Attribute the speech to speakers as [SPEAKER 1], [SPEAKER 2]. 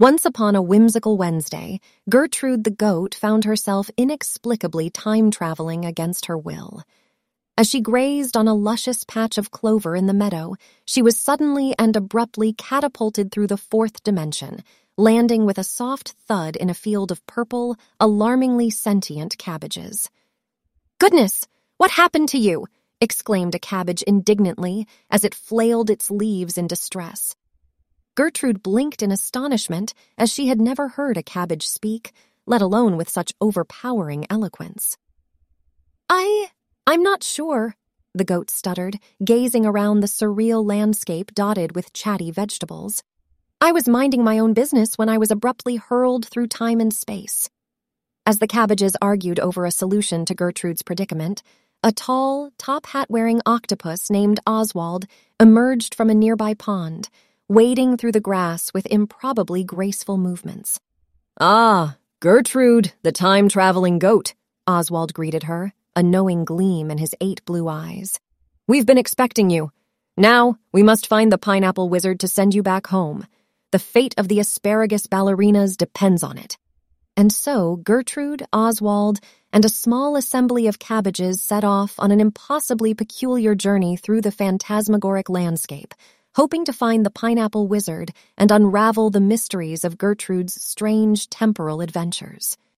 [SPEAKER 1] Once upon a whimsical Wednesday, Gertrude the goat found herself inexplicably time traveling against her will. As she grazed on a luscious patch of clover in the meadow, she was suddenly and abruptly catapulted through the fourth dimension, landing with a soft thud in a field of purple, alarmingly sentient cabbages. Goodness, what happened to you? exclaimed a cabbage indignantly as it flailed its leaves in distress. Gertrude blinked in astonishment as she had never heard a cabbage speak, let alone with such overpowering eloquence. I. I'm not sure, the goat stuttered, gazing around the surreal landscape dotted with chatty vegetables. I was minding my own business when I was abruptly hurled through time and space. As the cabbages argued over a solution to Gertrude's predicament, a tall, top hat wearing octopus named Oswald emerged from a nearby pond wading through the grass with improbably graceful movements.
[SPEAKER 2] Ah, Gertrude, the time traveling goat, Oswald greeted her, a knowing gleam in his eight blue eyes. We've been expecting you. Now, we must find the pineapple wizard to send you back home. The fate of the asparagus ballerinas depends on it. And so Gertrude, Oswald, and a small assembly of cabbages set off on an impossibly peculiar journey through the phantasmagoric landscape, hoping to find the pineapple wizard and unravel the mysteries of Gertrude's strange temporal adventures.